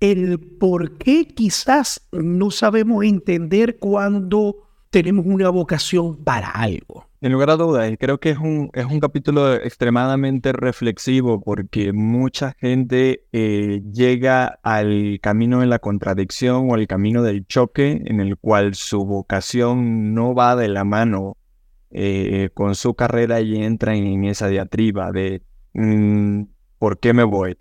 el por qué quizás no sabemos entender cuando tenemos una vocación para algo. En lugar a dudas, creo que es un, es un capítulo extremadamente reflexivo porque mucha gente eh, llega al camino de la contradicción o al camino del choque en el cual su vocación no va de la mano eh, con su carrera y entran en esa diatriba de mm, ¿por qué me voy?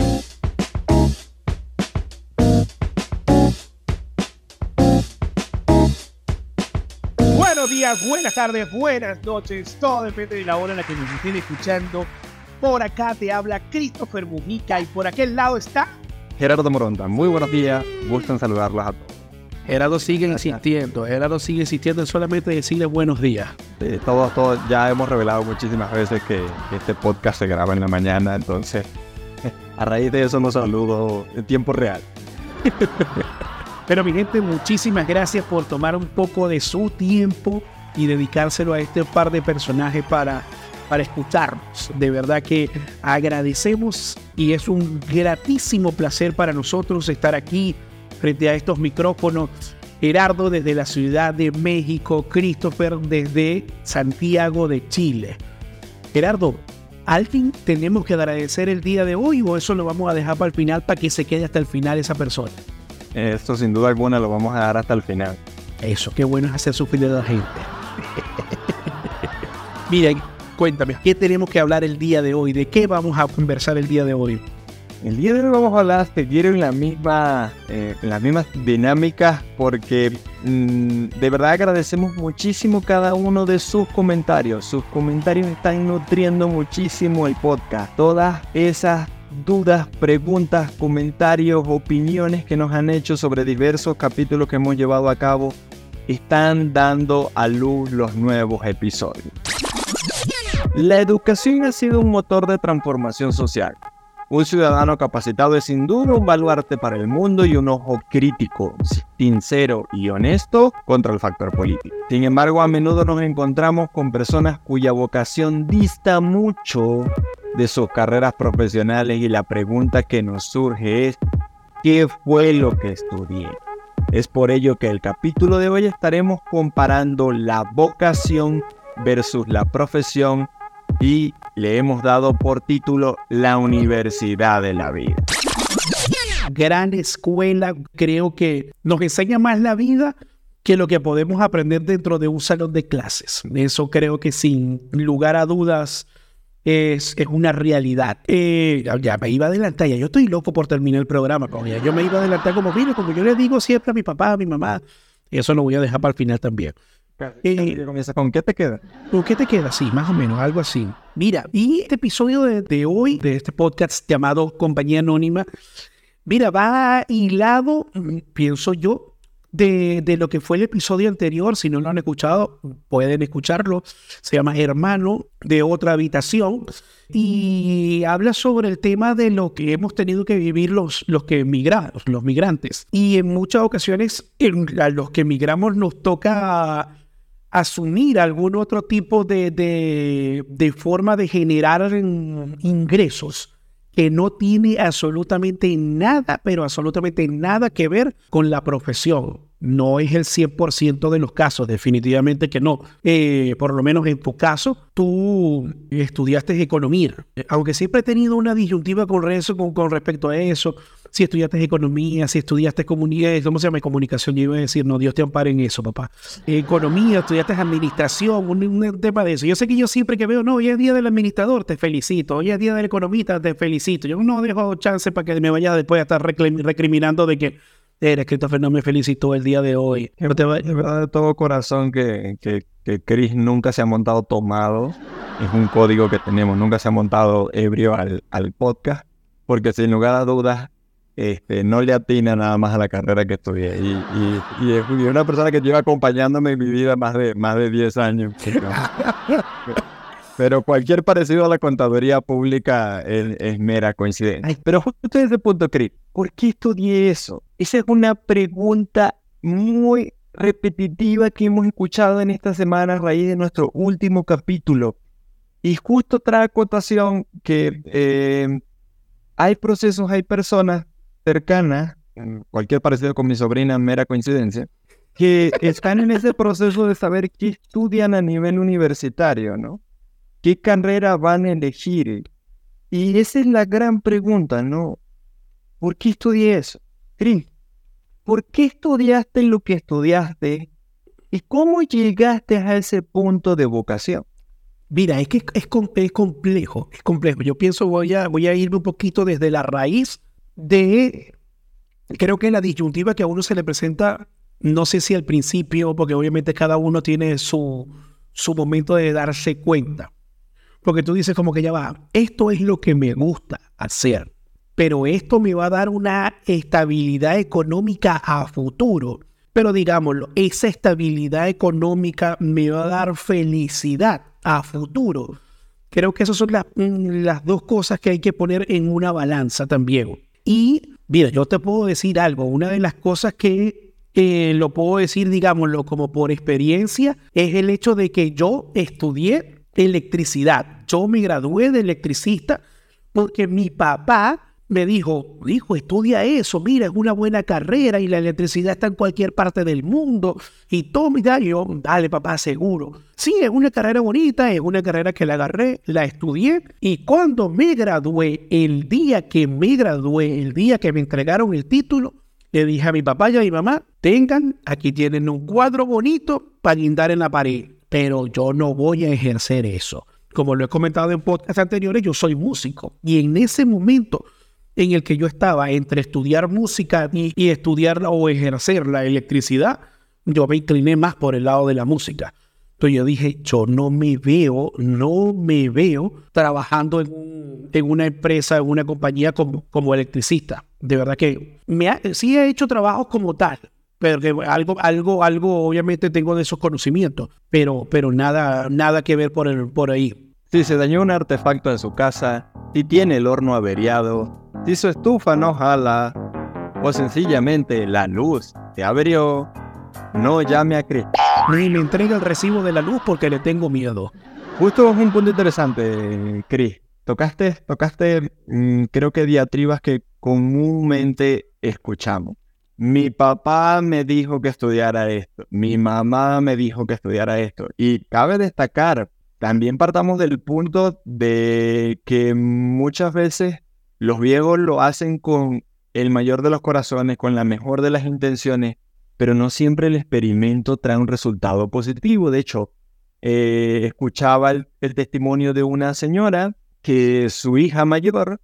Buenos días, buenas tardes, buenas noches. Todo depende de la hora en la que nos estén escuchando. Por acá te habla Christopher Mujica y por aquel lado está Gerardo Moronta. Muy buenos días, gustan saludarlos a todos. Gerardo sigue insistiendo, Gerardo sigue insistiendo en solamente decirle buenos días. todos, todos, ya hemos revelado muchísimas veces que, este podcast se graba en la mañana, entonces a raíz de eso nos saludo en tiempo real. Pero mi gente, muchísimas gracias por tomar un poco de su tiempo y dedicárselo a este par de personajes para, para escucharnos. De verdad que agradecemos y es un gratísimo placer para nosotros estar aquí frente a estos micrófonos. Gerardo desde la Ciudad de México, Christopher desde Santiago de Chile. Gerardo, ¿alguien tenemos que agradecer el día de hoy o eso lo vamos a dejar para el final para que se quede hasta el final esa persona? Esto sin duda alguna lo vamos a dar hasta el final. Eso, qué bueno es hacer sufrir a la gente. Miren, cuéntame, ¿qué tenemos que hablar el día de hoy? ¿De qué vamos a conversar el día de hoy? El día de hoy vamos a hablar, seguir en la misma, eh, las mismas dinámicas porque mm, de verdad agradecemos muchísimo cada uno de sus comentarios. Sus comentarios están nutriendo muchísimo el podcast. Todas esas dudas, preguntas, comentarios, opiniones que nos han hecho sobre diversos capítulos que hemos llevado a cabo están dando a luz los nuevos episodios. La educación ha sido un motor de transformación social. Un ciudadano capacitado es sin duda un baluarte para el mundo y un ojo crítico, sincero y honesto contra el factor político. Sin embargo, a menudo nos encontramos con personas cuya vocación dista mucho de sus carreras profesionales y la pregunta que nos surge es, ¿qué fue lo que estudié? Es por ello que el capítulo de hoy estaremos comparando la vocación versus la profesión y le hemos dado por título La Universidad de la Vida. Gran escuela, creo que nos enseña más la vida que lo que podemos aprender dentro de un salón de clases. Eso creo que sin lugar a dudas es, es una realidad. Eh, ya me iba a adelantar, ya yo estoy loco por terminar el programa. Como ya yo me iba a adelantar como, mire, como yo le digo siempre a mi papá, a mi mamá, eso lo voy a dejar para el final también. Eh, ¿Con qué te queda? ¿Con qué te queda? Sí, más o menos, algo así. Mira, y este episodio de, de hoy, de este podcast llamado Compañía Anónima, mira, va hilado, pienso yo, de, lo que fue el episodio anterior. Si no lo han escuchado, pueden escucharlo. Se llama Hermano de otra habitación y habla sobre el tema de lo que hemos tenido que vivir los, los que emigramos, los migrantes. Y en muchas ocasiones a los que emigramos nos toca asumir algún otro tipo de, de, de forma de generar ingresos que no tiene absolutamente nada, pero absolutamente nada que ver con la profesión. No es el 100% de los casos, definitivamente que no. Eh, por lo menos en tu caso, tú estudiaste economía. Aunque siempre he tenido una disyuntiva con, eso, con, respecto a eso. Si estudiaste economía, si estudiaste comunicación, ¿cómo se llama? Comunicación, yo iba a decir, no, Dios te ampare en eso, papá. Economía, estudiaste administración, un, tema de eso. Yo sé que yo siempre que veo, no, hoy es día del administrador, te felicito. Hoy es día del economista, te felicito. Yo no dejo chance para que me vaya después a estar recriminando de que Eres Christopher no me felicitó el día de hoy. Es verdad de todo corazón que, que, que, Chris nunca se ha montado tomado. Es un código que tenemos. Nunca se ha montado ebrio al, al podcast. Porque sin lugar a dudas, este, no le atina nada más a la carrera que estudié. Y, y, y, es una persona que lleva acompañándome en mi vida más de, más de 10 años. Pero cualquier parecido a la contaduría pública es, mera coincidencia. pero justo en ese punto, Chris, ¿por qué estudié eso? Esa es una pregunta muy repetitiva que hemos escuchado en esta semana a raíz de nuestro último capítulo. Y justo trae acotación que eh, hay procesos, hay personas cercanas cualquier parecido con mi sobrina, mera coincidencia, que están en ese proceso de saber qué estudian a nivel universitario, ¿no? ¿Qué carrera van a elegir? Y esa es la gran pregunta, ¿no? ¿Por qué estudié eso? ¿por qué estudiaste lo que estudiaste? ¿Y cómo llegaste a ese punto de vocación? Mira, es que es, complejo, es complejo. Yo pienso, voy a, voy a irme un poquito desde la raíz de, creo que la disyuntiva que a uno se le presenta, no sé si al principio, porque obviamente cada uno tiene su momento de darse cuenta. Porque tú dices como que ya va, esto es lo que me gusta hacer, pero esto me va a dar una estabilidad económica a futuro. Pero digámoslo, esa estabilidad económica me va a dar felicidad a futuro. Creo que esas son las, mm, las dos cosas que hay que poner en una balanza también. Y mira, yo te puedo decir algo, una de las cosas que eh, lo puedo decir, digámoslo, como por experiencia, es el hecho de que yo estudié electricidad. Yo me gradué de electricista porque mi papá me dijo, hijo, estudia eso, mira, es una buena carrera y la electricidad está en cualquier parte del mundo. Y todo, mira, yo, dale papá, seguro. Sí, es una carrera bonita, es una carrera que la agarré, la estudié y cuando me gradué, el día que me gradué, el día que me entregaron el título, le dije a mi papá y a mi mamá, tengan, aquí tienen un cuadro bonito para guindar en la pared, pero yo no voy a ejercer eso. Como lo he comentado en podcasts anteriores, yo soy músico y en ese momento en el que yo estaba entre estudiar música y, y estudiar o ejercer la electricidad, yo me incliné más por el lado de la música. Entonces yo dije, yo no me veo, no me veo trabajando en, en una empresa, en una compañía como, electricista. De verdad que me sí he hecho trabajos como tal, pero que algo, algo, algo, obviamente tengo de esos conocimientos, pero, pero nada, nada que ver por, el, por ahí. Si se dañó un artefacto en su casa, si tiene el horno averiado, si su estufa no jala o sencillamente la luz se abrió, no llame a Chris. Ni me entrega el recibo de la luz porque le tengo miedo. Justo es un punto interesante, Chris. Tocaste, tocaste, mmm, creo que diatribas que comúnmente escuchamos. Mi papá me dijo que estudiara esto, mi mamá me dijo que estudiara esto. Y cabe destacar, también partamos del punto de que muchas veces los viejos lo hacen con el mayor de los corazones, con la mejor de las intenciones, pero no siempre el experimento trae un resultado positivo. De hecho, eh, escuchaba el, el, testimonio de una señora que su hija mayor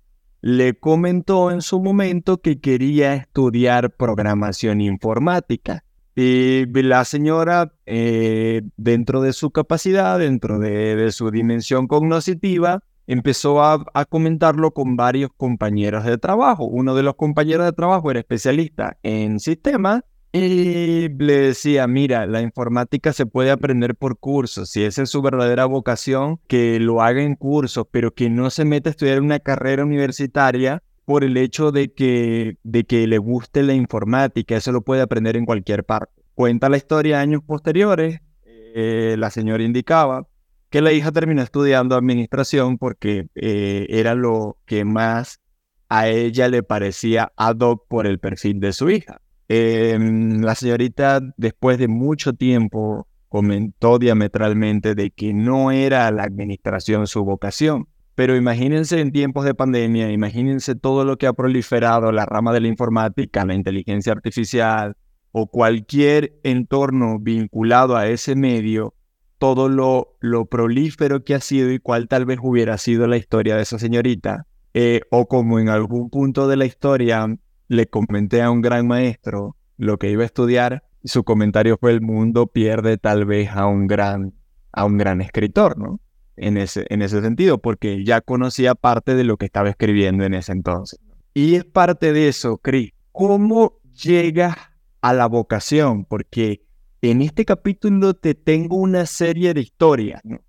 le comentó en su momento que quería estudiar programación informática. Y la señora, eh, dentro de su capacidad, dentro de, su dimensión cognitiva, empezó a, a, comentarlo con varios compañeros de trabajo. Uno de los compañeros de trabajo era especialista en sistemas y le decía, mira, la informática se puede aprender por cursos. Si esa es su verdadera vocación, que lo haga en cursos, pero que no se meta a estudiar una carrera universitaria por el hecho de que, de que le guste la informática. Eso lo puede aprender en cualquier parte. Cuenta la historia años posteriores. Eh, la señora indicaba que la hija terminó estudiando administración porque eh, era lo que más a ella le parecía ad hoc por el perfil de su hija. Eh, la señorita, después de mucho tiempo, comentó diametralmente de que no era la administración su vocación. Pero imagínense en tiempos de pandemia, imagínense todo lo que ha proliferado la rama de la informática, la inteligencia artificial o cualquier entorno vinculado a ese medio, todo lo, lo prolífero que ha sido y cuál tal vez hubiera sido la historia de esa señorita, eh, o como en algún punto de la historia le comenté a un gran maestro lo que iba a estudiar y su comentario fue el mundo pierde tal vez a un gran, a un gran escritor, ¿no? En ese, en ese sentido, porque ya conocía parte de lo que estaba escribiendo en ese entonces. Y es parte de eso, Cris. ¿Cómo llegas a la vocación? Porque en este capítulo te tengo una serie de historias, ¿no?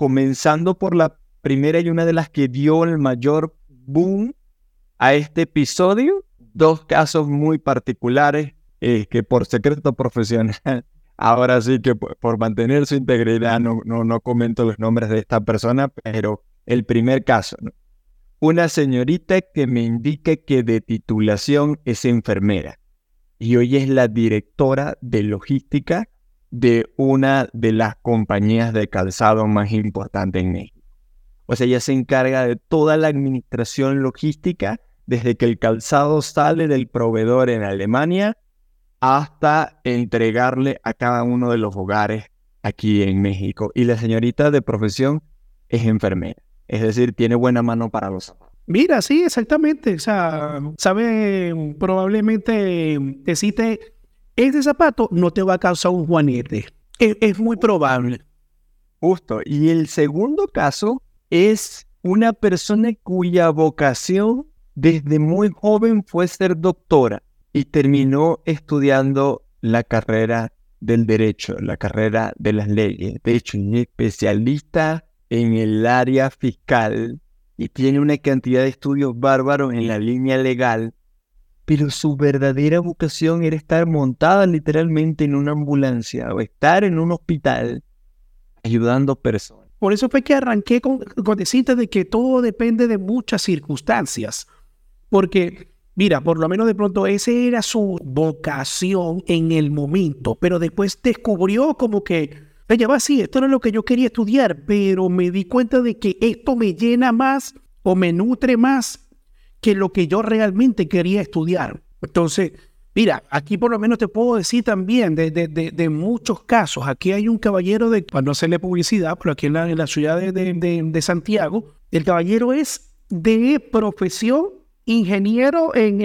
comenzando por la primera y una de las que dio el mayor boom a este episodio, dos casos muy particulares eh, que por secreto profesional, ahora sí que por, por mantener su integridad no, no, no, comento los nombres de esta persona, pero el primer caso, ¿no? una señorita que me indica que de titulación es enfermera y hoy es la directora de logística de una de las compañías de calzado más importantes en México. O sea, ella se encarga de toda la administración logística desde que el calzado sale del proveedor en Alemania hasta entregarle a cada uno de los hogares aquí en México. Y la señorita de profesión es enfermera, es decir, tiene buena mano para los zapatos. Mira, sí, exactamente. O sea, sabe, probablemente decirte, este zapato no te va a causar un juanete. Es, es muy probable. Justo. Y el segundo caso es una persona cuya vocación desde muy joven fue ser doctora y terminó estudiando la carrera del derecho, la carrera de las leyes. De hecho, es especialista en el área fiscal y tiene una cantidad de estudios bárbaros en la línea legal, pero su verdadera vocación era estar montada literalmente en una ambulancia o estar en un hospital ayudando personas. Por eso fue que arranqué con, con decirte de que todo depende de muchas circunstancias. Porque, mira, por lo menos de pronto esa era su vocación en el momento, pero después descubrió como que, ella va así, esto no es lo que yo quería estudiar, pero me di cuenta de que esto me llena más o me nutre más que lo que yo realmente quería estudiar. Entonces, Mira, aquí por lo menos te puedo decir también de, de, de, muchos casos. Aquí hay un caballero de, para no hacerle publicidad, pero aquí en la, en la ciudad de, Santiago, el caballero es de profesión ingeniero en,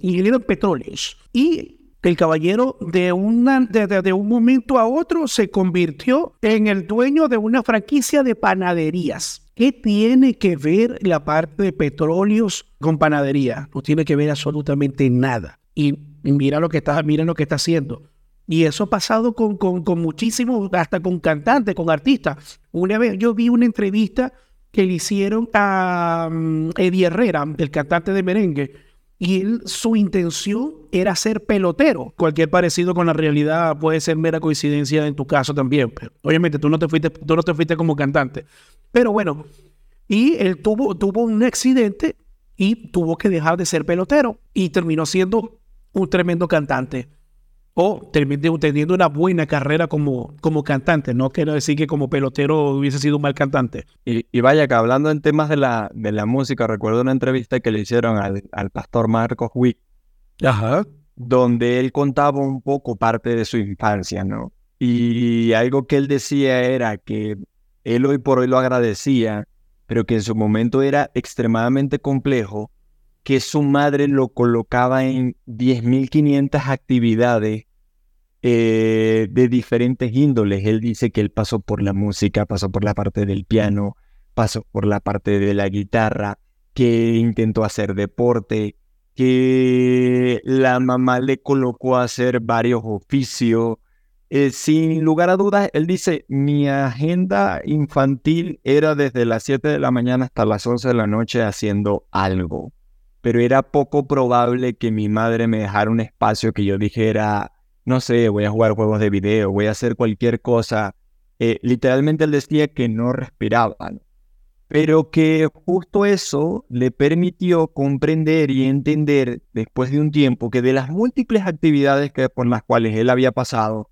ingeniero en petróleos. Y el caballero de, una, de, un momento a otro se convirtió en el dueño de una franquicia de panaderías. ¿Qué tiene que ver la parte de petróleos con panadería? No tiene que ver absolutamente nada. Y mira lo que está, mira lo que está haciendo. Y eso ha pasado con, con, con muchísimos, hasta con cantantes, con artistas. Una vez yo vi una entrevista que le hicieron a um, Eddie Herrera, el cantante de merengue, y él, su intención era ser pelotero. Cualquier parecido con la realidad puede ser mera coincidencia en tu caso también. Obviamente tú no te fuiste, tú no te fuiste como cantante. Pero bueno, y él tuvo, tuvo un accidente y tuvo que dejar de ser pelotero y terminó siendo un tremendo cantante o teniendo una buena carrera como, como cantante. No quiero decir que como pelotero hubiese sido un mal cantante. Y, vaya que hablando en temas de la, de la música, recuerdo una entrevista que le hicieron al, al pastor Marcos Wick, Ajá. donde él contaba un poco parte de su infancia, ¿no? Y algo que él decía era que él hoy por hoy lo agradecía, pero que en su momento era extremadamente complejo que su madre lo colocaba en 10.500 actividades eh, de diferentes índoles. Él dice que él pasó por la música, pasó por la parte del piano, pasó por la parte de la guitarra, que intentó hacer deporte, que la mamá le colocó a hacer varios oficios. Eh, sin lugar a dudas, él dice, mi agenda infantil era desde las 7 de la mañana hasta las 11 de la noche haciendo algo pero era poco probable que mi madre me dejara un espacio que yo dijera, no sé, voy a jugar juegos de video, voy a hacer cualquier cosa. Eh, literalmente él decía que no respiraba, pero que justo eso le permitió comprender y entender después de un tiempo que de las múltiples actividades que, por las cuales él había pasado,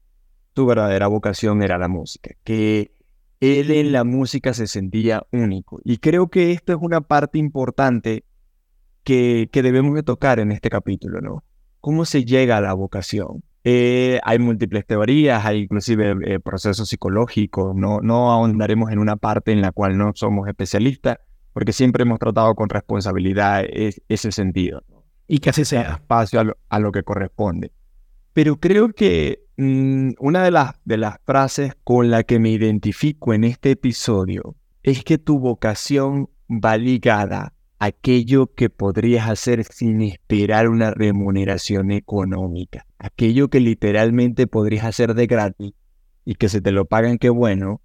su verdadera vocación era la música, que él en la música se sentía único. Y creo que esto es una parte importante que, debemos de tocar en este capítulo, ¿no? ¿Cómo se llega a la vocación? Eh, hay múltiples teorías, hay inclusive eh, procesos psicológicos, no, no ahondaremos en una parte en la cual no somos especialistas, porque siempre hemos tratado con responsabilidad ese sentido. Y que así sea. Espacio a lo, que corresponde. Pero creo que mm, una de las, de las frases con la que me identifico en este episodio es que tu vocación va ligada aquello que podrías hacer sin esperar una remuneración económica, aquello que literalmente podrías hacer de gratis y que se te lo pagan, qué bueno,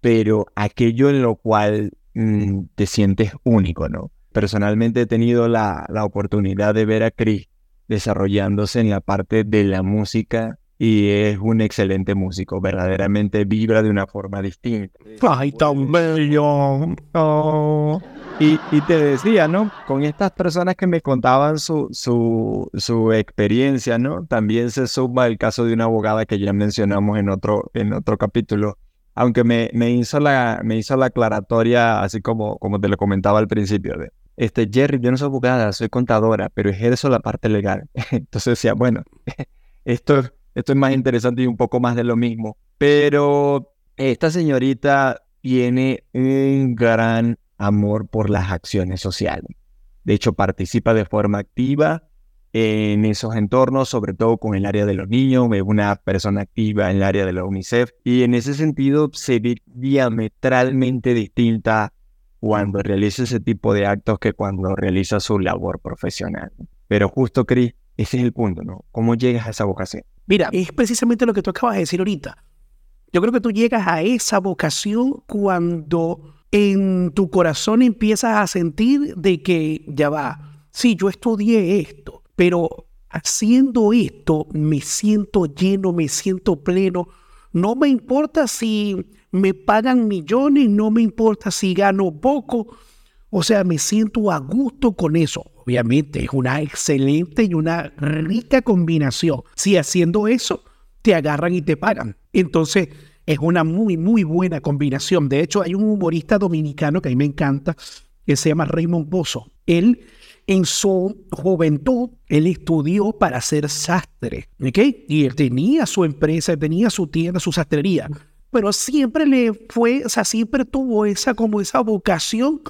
pero aquello en lo cual mm, te sientes único, ¿no? Personalmente he tenido la, la oportunidad de ver a Chris desarrollándose en la parte de la música y es un excelente músico, verdaderamente vibra de una forma distinta. Ay, tan bello. Oh. Y, y, te decía, ¿no? Con estas personas que me contaban su, su, su, experiencia, ¿no? También se suma el caso de una abogada que ya mencionamos en otro, en otro capítulo, aunque me, me, hizo la, me hizo la aclaratoria, así como, como te lo comentaba al principio, de, este, Jerry, yo no soy abogada, soy contadora, pero ejerzo la parte legal. Entonces decía, bueno, esto esto es más interesante y un poco más de lo mismo. Pero esta señorita tiene un gran amor por las acciones sociales. De hecho, participa de forma activa en esos entornos, sobre todo con el área de los niños, es una persona activa en el área de la UNICEF y en ese sentido se ve diametralmente distinta cuando realiza ese tipo de actos que cuando realiza su labor profesional. Pero justo, Cris, ese es el punto, ¿no? ¿Cómo llegas a esa vocación? Mira, es precisamente lo que tú acabas de decir ahorita. Yo creo que tú llegas a esa vocación cuando en tu corazón empiezas a sentir de que ya va, sí, yo estudié esto, pero haciendo esto me siento lleno, me siento pleno. No me importa si me pagan millones, no me importa si gano poco. O sea, me siento a gusto con eso. Obviamente es una excelente y una rica combinación. Si haciendo eso te agarran y te pagan. Entonces es una muy, muy buena combinación. De hecho, hay un humorista dominicano que a mí me encanta, que se llama Raymond Pozo. Él en su juventud, él estudió para ser sastre, ¿ok? Y él tenía su empresa, tenía su tienda, su sastrería, pero siempre le fue, o siempre tuvo esa como esa vocación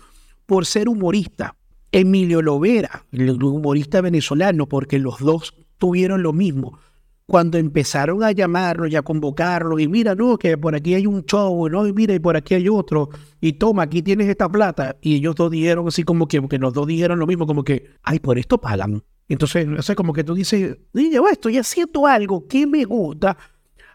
por ser humorista. Emilio Lovera, el humorista venezolano, porque los dos tuvieron lo mismo. Cuando empezaron a llamarlo y a convocarlo, y mira, no, que por aquí hay un show, no, y mira, y por aquí hay otro, y toma, aquí tienes esta plata. Y ellos dos dijeron así como que, que los dos dijeron lo mismo, como que, ay, por esto pagan. Entonces, no sé, como que tú dices, yo estoy haciendo algo que me gusta,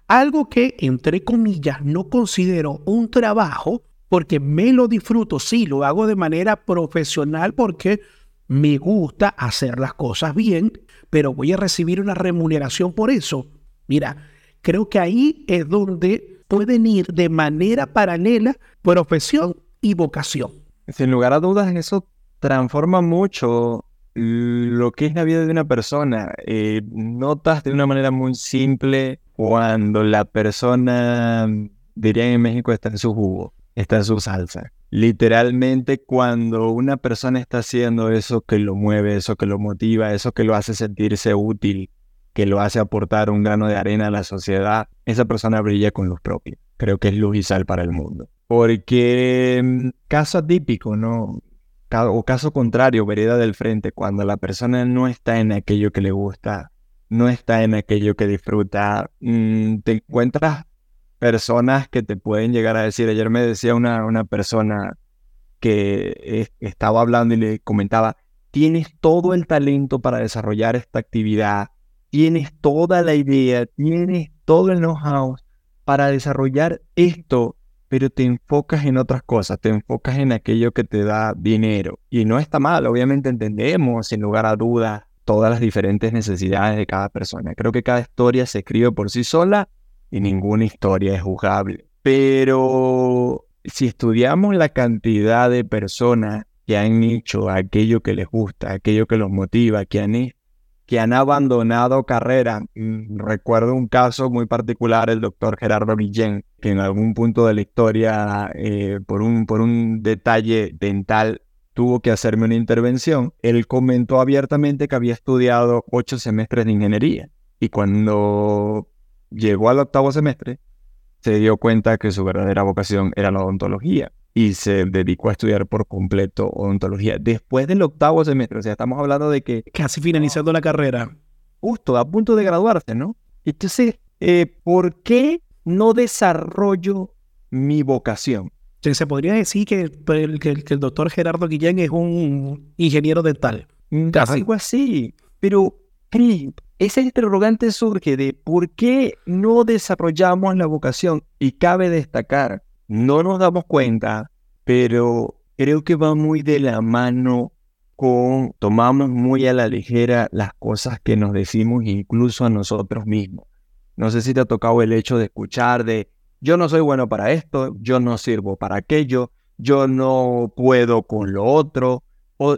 algo que, entre comillas, no considero un trabajo, porque me lo disfruto, sí, lo hago de manera profesional porque me gusta hacer las cosas bien, pero voy a recibir una remuneración por eso. Mira, creo que ahí es donde pueden ir de manera paralela profesión y vocación. Sin lugar a dudas, eso transforma mucho lo que es la vida de una persona. Eh, notas de una manera muy simple cuando la persona, diría en México, está en su jugo está en su salsa. Literalmente cuando una persona está haciendo eso que lo mueve, eso que lo motiva, eso que lo hace sentirse útil, que lo hace aportar un grano de arena a la sociedad, esa persona brilla con luz propia. Creo que es luz y sal para el mundo. Porque mm, caso atípico, ¿no? O caso contrario, vereda del frente, cuando la persona no está en aquello que le gusta, no está en aquello que disfruta, mm, te encuentras personas que te pueden llegar a decir. Ayer me decía una, una persona que estaba hablando y le comentaba, tienes todo el talento para desarrollar esta actividad, tienes toda la idea, tienes todo el know-how para desarrollar esto, pero te enfocas en otras cosas, te enfocas en aquello que te da dinero. Y no está mal, obviamente entendemos, sin lugar a dudas, todas las diferentes necesidades de cada persona. Creo que cada historia se escribe por sí sola y ninguna historia es juzgable. Pero si estudiamos la cantidad de personas que han hecho aquello que les gusta, aquello que los motiva, que han, que han abandonado carrera, mm, recuerdo un caso muy particular, el doctor Gerardo Guillén, que en algún punto de la historia, eh, por, un, por un detalle dental, tuvo que hacerme una intervención. Él comentó abiertamente que había estudiado ocho semestres de ingeniería y cuando llegó al octavo semestre, se dio cuenta que su verdadera vocación era la odontología y se dedicó a estudiar por completo odontología. Después del octavo semestre, o sea, estamos hablando de que... Casi finalizando la carrera. Justo, a punto de graduarse, ¿no? Entonces, eh, ¿por qué no desarrollo mi vocación? Se podría decir que el, que, el doctor Gerardo Guillén es un ingeniero dental. Mm, algo así. Pero, ese interrogante surge de por qué no desarrollamos la vocación y cabe destacar, no nos damos cuenta, pero creo que va muy de la mano con tomamos muy a la ligera las cosas que nos decimos incluso a nosotros mismos. No sé si te ha tocado el hecho de escuchar de yo no soy bueno para esto, yo no sirvo para aquello, yo no puedo con lo otro.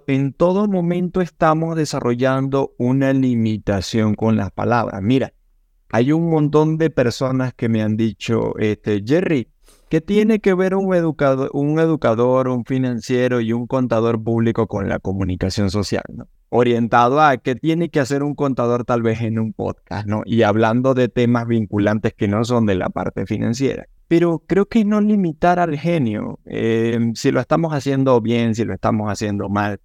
En todo momento estamos desarrollando una limitación con las palabras. Mira, hay un montón de personas que me han dicho, este, Jerry, ¿qué tiene que ver un educador, un educador, un financiero y un contador público con la comunicación social? ¿no? orientado a qué tiene que hacer un contador tal vez en un podcast, ¿no? Y hablando de temas vinculantes que no son de la parte financiera. Pero creo que no limitar al genio. Em, si lo estamos haciendo bien, si lo estamos haciendo mal,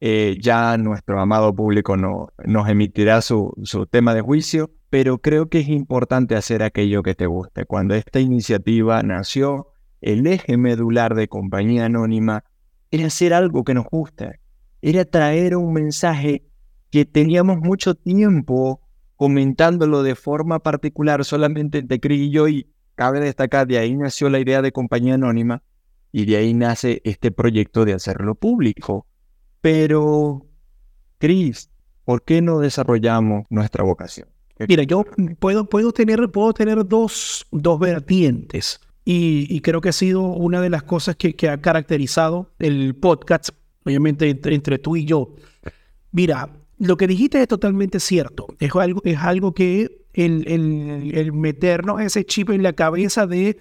eh, ya nuestro amado público no, nos emitirá su, su tema de juicio, pero creo que es importante hacer aquello que te guste. Cuando esta iniciativa nació, el eje medular de Compañía Anónima era hacer algo que nos guste, era traer un mensaje que teníamos mucho tiempo comentándolo de forma particular solamente Cris y yo y cabe destacar, de ahí nació la idea de compañía anónima y de ahí nace este proyecto de hacerlo público. Pero, Cris, ¿por qué no desarrollamos nuestra vocación? Mira, yo puedo, puedo tener, puedo tener dos, dos vertientes y, creo que ha sido una de las cosas que, que ha caracterizado el podcast obviamente entre, tú y yo. Mira, lo que dijiste es totalmente cierto. Es algo, es algo que el, el, meternos ese chip en la cabeza de,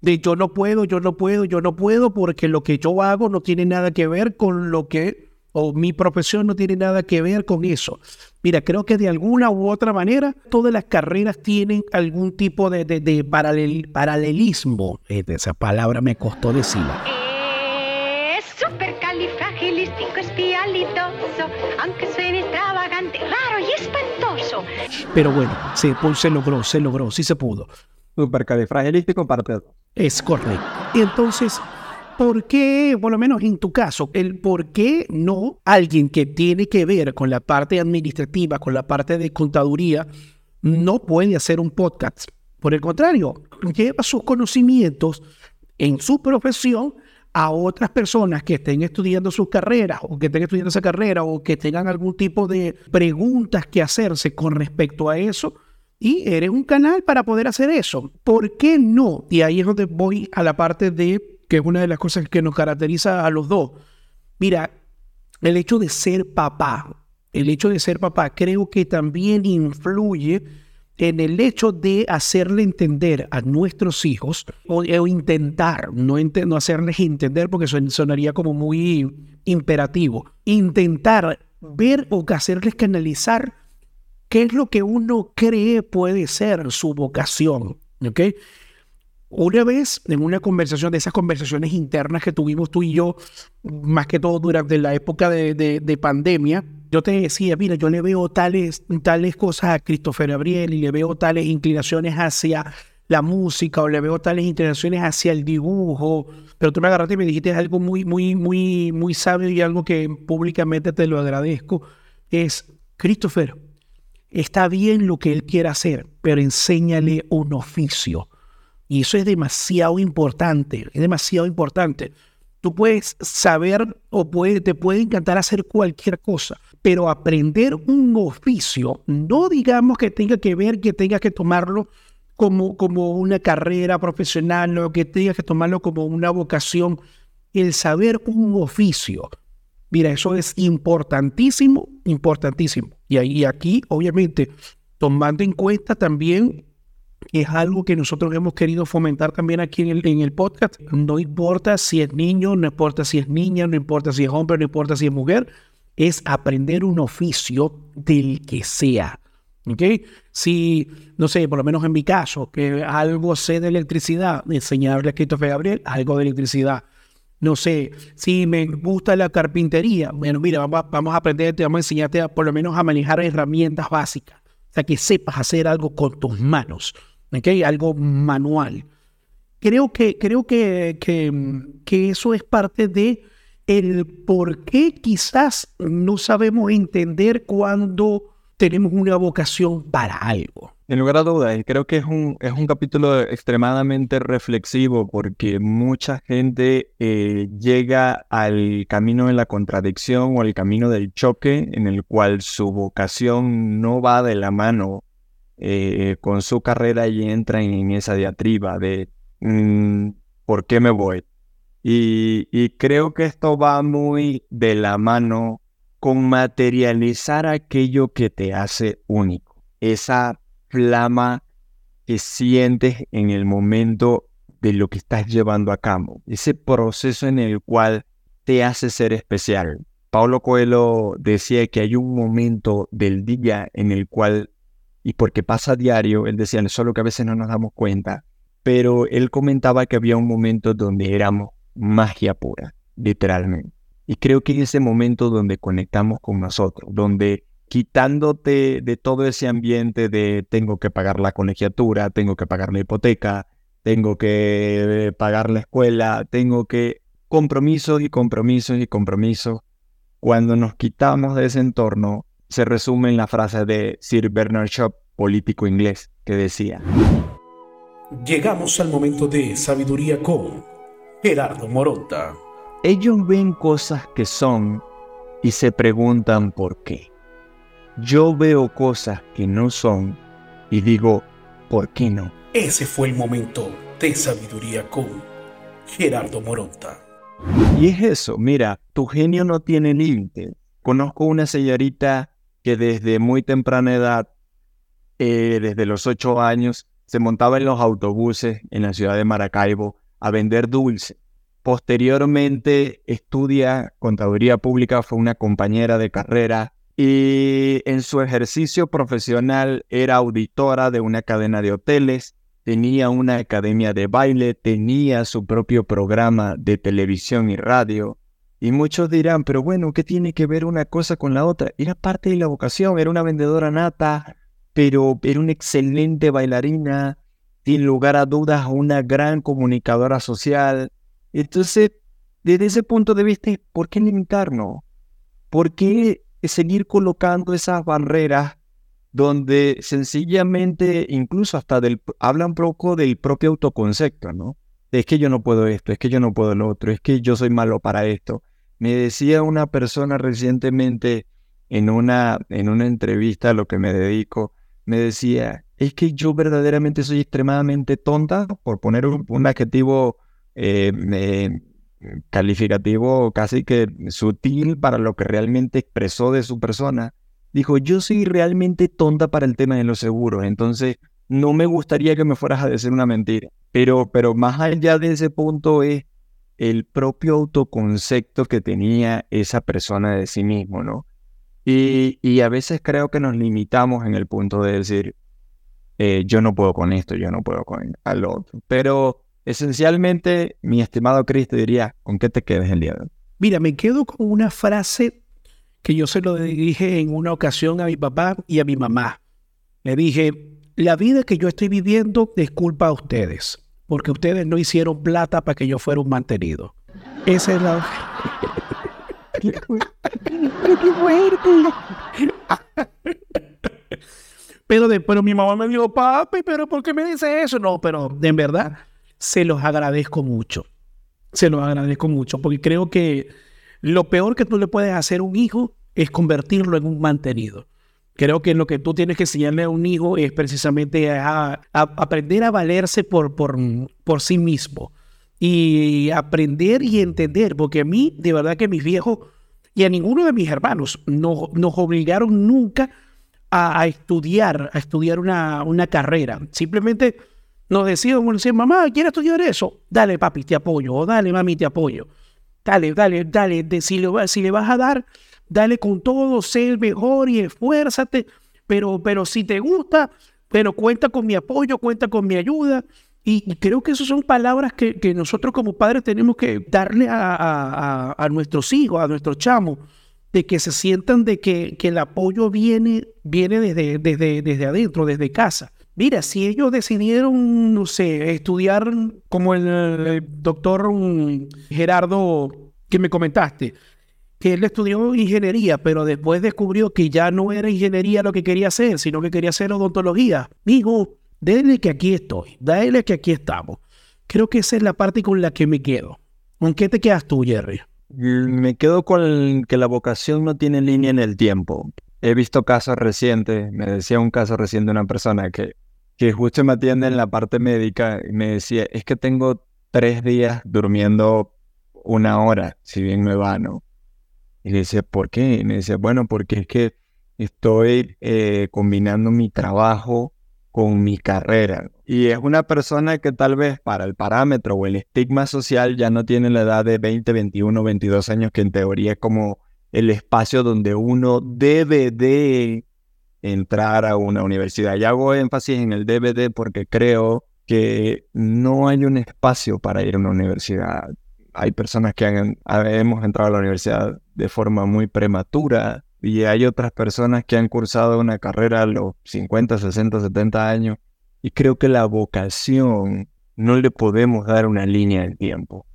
de yo no puedo, yo no puedo, yo no puedo, porque lo que yo hago no tiene nada que ver con lo que, o mi profesión no tiene nada que ver con eso. Mira, creo que de alguna u otra manera todas las carreras tienen algún tipo de, de, de paralelismo. Esa palabra me costó decirla suene Pero bueno, se, pues, se logró, se logró, sí se pudo. Supercalifragilístico parte 2. Es correcto. Y entonces, ¿por qué, por lo menos en tu caso, el por qué no alguien que tiene que ver con la parte administrativa, con la parte de contaduría, no puede hacer un podcast? Por el contrario, lleva sus conocimientos en su profesión a otras personas que estén estudiando sus carreras o que estén estudiando esa carrera o que tengan algún tipo de preguntas que hacerse con respecto a eso. Y eres un canal para poder hacer eso. ¿Por qué no? Y ahí es donde voy a la parte de, que es una de las cosas que nos caracteriza a los dos. Mira, el hecho de ser papá, el hecho de ser papá creo que también influye en el hecho de hacerle entender a nuestros hijos, o, intentar, no, no, hacerles entender porque sonaría como muy imperativo, intentar ver o hacerles canalizar qué es lo que uno cree puede ser su vocación. ¿ok? Una vez, en una conversación, de esas conversaciones internas que tuvimos tú y yo, más que todo durante la época de, de pandemia, yo te decía, mira, yo le veo tales, tales cosas a Christopher Gabriel y le veo tales inclinaciones hacia la música o le veo tales inclinaciones hacia el dibujo, pero tú me agarraste y me dijiste algo muy, muy, muy, muy sabio y algo que públicamente te lo agradezco, es, Christopher, está bien lo que él quiera hacer, pero enséñale un oficio. Y eso es demasiado importante, es demasiado importante. Tú puedes saber o puede, te puede encantar hacer cualquier cosa, pero aprender un oficio, no digamos que tenga que ver, que tenga que tomarlo como, como una carrera profesional o que tenga que tomarlo como una vocación, el saber un oficio. Mira, eso es importantísimo, importantísimo. Y, aquí, obviamente, tomando en cuenta también es algo que nosotros hemos querido fomentar también aquí en el, podcast. No importa si es niño, no importa si es niña, no importa si es hombre, no importa si es mujer, es aprender un oficio del que sea. ¿Ok? Si, no sé, por lo menos en mi caso, que algo sé de electricidad, enseñarle a Christopher Gabriel algo de electricidad. No sé, si me gusta la carpintería, bueno, mira, vamos, vamos a aprender, te vamos a enseñarte por lo menos a manejar herramientas básicas. O sea, que sepas hacer algo con tus manos. Algo manual. Creo que, creo que, que, eso es parte de el por qué quizás no sabemos entender cuando tenemos una vocación para algo. En lugar a dudas, creo que es un, es un capítulo extremadamente reflexivo porque mucha gente eh, llega al camino de la contradicción o al camino del choque en el cual su vocación no va de la mano eh, con su carrera y entran en esa diatriba de mm, ¿por qué me voy? Y, creo que esto va muy de la mano con materializar aquello que te hace único, esa flama que sientes en el momento de lo que estás llevando a cabo, ese proceso en el cual te hace ser especial. Pablo Coelho decía que hay un momento del día en el cual, y porque pasa a diario, él decía, solo que a veces no nos damos cuenta, pero él comentaba que había un momento donde éramos magia pura, literalmente. Y creo que en ese momento donde conectamos con nosotros, donde quitándote de todo ese ambiente de tengo que pagar la colegiatura, tengo que pagar la hipoteca, tengo que pagar la escuela, tengo que compromisos y compromisos y compromisos. Cuando nos quitamos de ese entorno, se resume en la frase de Sir Bernard Shaw, político inglés, que decía: Llegamos al momento de sabiduría con Gerardo Moronta. Ellos ven cosas que son y se preguntan por qué. Yo veo cosas que no son y digo, ¿por qué no? Ese fue el momento de sabiduría con Gerardo Moronta. Y es eso, mira, tu genio no tiene límite. Conozco una señorita que desde muy temprana edad, eh, desde los ocho años, se montaba en los autobuses en la ciudad de Maracaibo a vender dulce. Posteriormente estudia contaduría pública, fue una compañera de carrera y en su ejercicio profesional era auditora de una cadena de hoteles, tenía una academia de baile, tenía su propio programa de televisión y radio. Y muchos dirán, pero bueno, ¿qué tiene que ver una cosa con la otra? Era parte de la vocación, era una vendedora nata, pero era una excelente bailarina, sin lugar a dudas una gran comunicadora social, entonces, desde ese punto de vista, ¿por qué limitarnos? ¿Por qué seguir colocando esas barreras donde sencillamente, incluso hasta del, hablan poco del propio autoconcepto, ¿no? Es que yo no puedo esto, es que yo no puedo lo otro, es que yo soy malo para esto. Me decía una persona recientemente en una, en una entrevista a lo que me dedico, me decía, es que yo verdaderamente soy extremadamente tonta, por poner un adjetivo eh, calificativo casi que sutil para lo que realmente expresó de su persona. Dijo, yo soy realmente tonta para el tema de los seguros, entonces no me gustaría que me fueras a decir una mentira. Pero, pero más allá de ese punto es el propio autoconcepto que tenía esa persona de sí mismo, ¿no? Y, y a veces creo que nos limitamos en el punto de decir, eh, yo no puedo con esto, yo no puedo con el otro. Pero Esencialmente, mi estimado Cristo diría, ¿con qué te quedas el día de hoy? Mira, me quedo con una frase que yo se lo dije en una ocasión a mi papá y a mi mamá. Le dije, la vida que yo estoy viviendo es culpa a ustedes, porque ustedes no hicieron plata para que yo fuera un mantenido. Esa es la... ¡Qué fuerte! pero después mi mamá me dijo, papi, pero ¿por qué me dice eso? No, pero en verdad se los agradezco mucho. Se los agradezco mucho porque creo que lo peor que tú le puedes hacer a un hijo es convertirlo en un mantenido. Creo que lo que tú tienes que enseñarle a un hijo es precisamente a, aprender a valerse por, por, por sí mismo y aprender y entender, porque a mí, de verdad que mis viejos y a ninguno de mis hermanos no, nos obligaron nunca a, estudiar, a estudiar una, una carrera. Simplemente nos decían, decían, mamá, ¿quieres estudiar eso? Dale, papi, te apoyo. O dale, mami, te apoyo. Dale, dale, dale. si, le, si le vas a dar, dale con todo, sé el mejor y esfuérzate. Pero, pero si te gusta, pero cuenta con mi apoyo, cuenta con mi ayuda. Y, creo que esas son palabras que, que, nosotros como padres tenemos que darle a, a, a, nuestros hijos, a nuestros chamos, de que se sientan de que, que el apoyo viene, viene desde, desde, desde adentro, desde casa. Mira, si ellos decidieron, no sé, estudiar como el, doctor mm, Gerardo que me comentaste, que él estudió ingeniería, pero después descubrió que ya no era ingeniería lo que quería hacer, sino que quería hacer odontología. Dijo, déle que aquí estoy, dale que aquí estamos. Creo que esa es la parte con la que me quedo. ¿Con qué te quedas tú, Jerry? Me quedo con que la vocación no tiene línea en el tiempo. he visto casos recientes, me decía un caso reciente de una persona que, que justo me atiende en la parte médica y me decía, es que tengo tres días durmiendo una hora, si bien me va, ¿no? Y le decía, ¿por qué? Y me decía, bueno, porque es que estoy eh, combinando mi trabajo con mi carrera. Y es una persona que tal vez para el parámetro o el estigma social ya no tiene la edad de 20, 21, 22 años, que en teoría es como el espacio donde uno debe de entrar a una universidad. Y hago énfasis en el DVD porque creo que no hay un espacio para ir a una universidad. Hay personas que han, hemos entrado a la universidad de forma muy prematura y hay otras personas que han cursado una carrera a los 50, 60, 70 años y creo que la vocación no le podemos dar una línea de tiempo.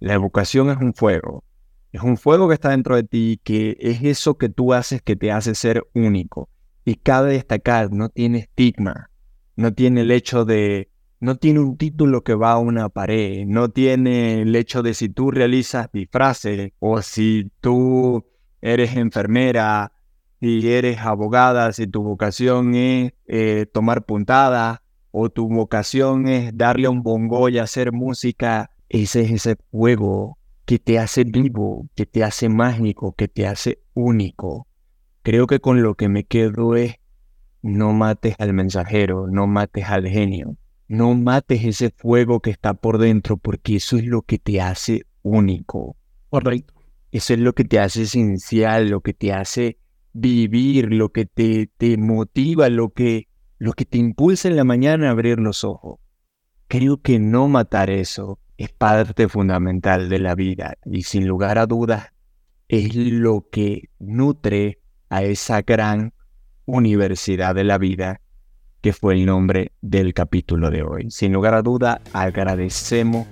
La vocación es un fuego es un fuego que está dentro de ti, que es eso que tú haces que te hace ser único. Y cabe destacar, no tiene estigma, no tiene el hecho de, no tiene un título que va a una pared, no tiene el hecho de si tú realizas disfraces o si tú eres enfermera, si eres abogada, si tu vocación es eh, tomar puntadas o tu vocación es darle un bongo y hacer música, ese es ese fuego que te hace vivo, que te hace mágico, que te hace único. Creo que con lo que me quedo es no mates al mensajero, no mates al genio, no mates ese fuego que está por dentro, porque eso es lo que te hace único. Correcto. Eso es lo que te hace esencial, lo que te hace vivir, lo que te, te motiva, lo que, lo que te impulsa en la mañana a abrir los ojos. Creo que no matar eso, es parte fundamental de la vida y sin lugar a dudas es lo que nutre a esa gran universidad de la vida que fue el nombre del capítulo de hoy. Sin lugar a duda, agradecemos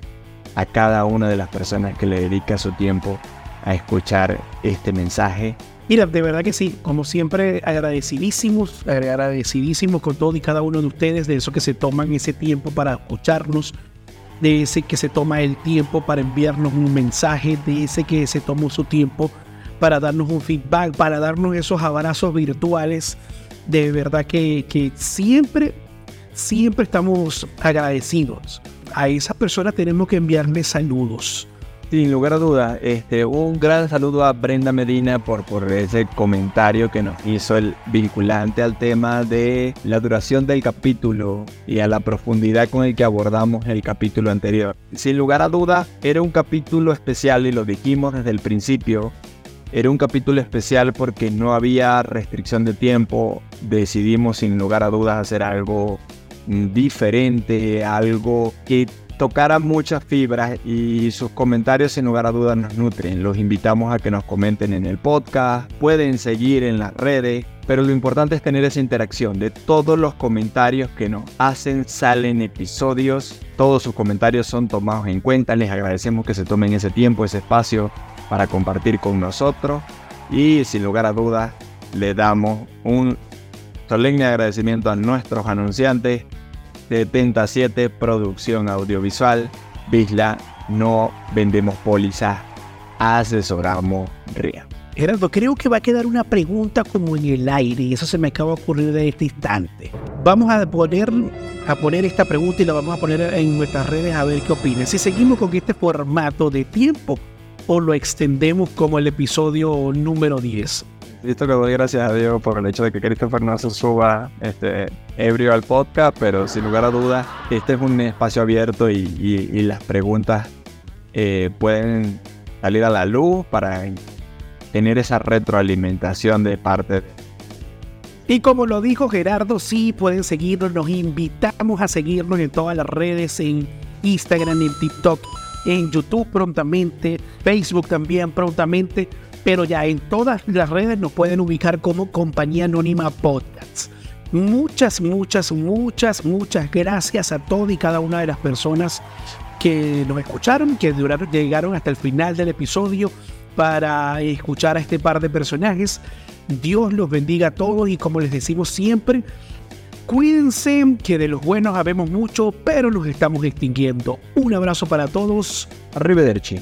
a cada una de las personas que le dedica su tiempo a escuchar este mensaje. Mira, de verdad que sí, como siempre, agradecidísimos, agradecidísimos con todo y cada uno de ustedes, de eso que se toman ese tiempo para escucharnos, de ese que se toma el tiempo para enviarnos un mensaje, de ese que se tomó su tiempo para darnos un feedback, para darnos esos abrazos virtuales. De verdad que, siempre, siempre estamos agradecidos. A esa persona tenemos que enviarle saludos. Sin lugar a dudas, este, un gran saludo a Brenda Medina por, por ese comentario que nos hizo el vinculante al tema de la duración del capítulo y a la profundidad con el que abordamos el capítulo anterior. Sin lugar a dudas, era un capítulo especial y lo dijimos desde el principio. Era un capítulo especial porque no había restricción de tiempo. Decidimos sin lugar a dudas hacer algo diferente, algo que tocara muchas fibras y sus comentarios sin lugar a dudas nos nutren. Los invitamos a que nos comenten en el podcast, pueden seguir en las redes, pero lo importante es tener esa interacción. De todos los comentarios que nos hacen salen episodios, todos sus comentarios son tomados en cuenta, les agradecemos que se tomen ese tiempo, ese espacio para compartir con nosotros y sin lugar a dudas le damos un solemne agradecimiento a nuestros anunciantes 77 Producción Audiovisual. Bisla, no vendemos pólizas, asesoramos RIA. Gerardo, creo que va a quedar una pregunta como en el aire y eso se me acaba de ocurrir de este instante. Vamos a poner, a poner esta pregunta y la vamos a poner en nuestras redes a ver qué opinan. Si seguimos con este formato de tiempo o lo extendemos como el episodio número 10. Listo que doy gracias a Dios por el hecho de que Christopher no se suba este, ebrio al podcast, pero sin lugar a dudas, este es un espacio abierto y, las preguntas eh, pueden salir a la luz para tener esa retroalimentación de parte. Y como lo dijo Gerardo, sí pueden seguirnos, nos invitamos a seguirnos en todas las redes, en Instagram, en TikTok, en YouTube prontamente, Facebook también prontamente pero ya en todas las redes nos pueden ubicar como Compañía Anónima Podcasts. Muchas, muchas, muchas, muchas gracias a todas y cada una de las personas que nos escucharon, que duraron, llegaron hasta el final del episodio para escuchar a este par de personajes. Dios los bendiga a todos y como les decimos siempre, Cuídense, que de los buenos habemos mucho, pero nos estamos extinguiendo. Un abrazo para todos. Arrivederci.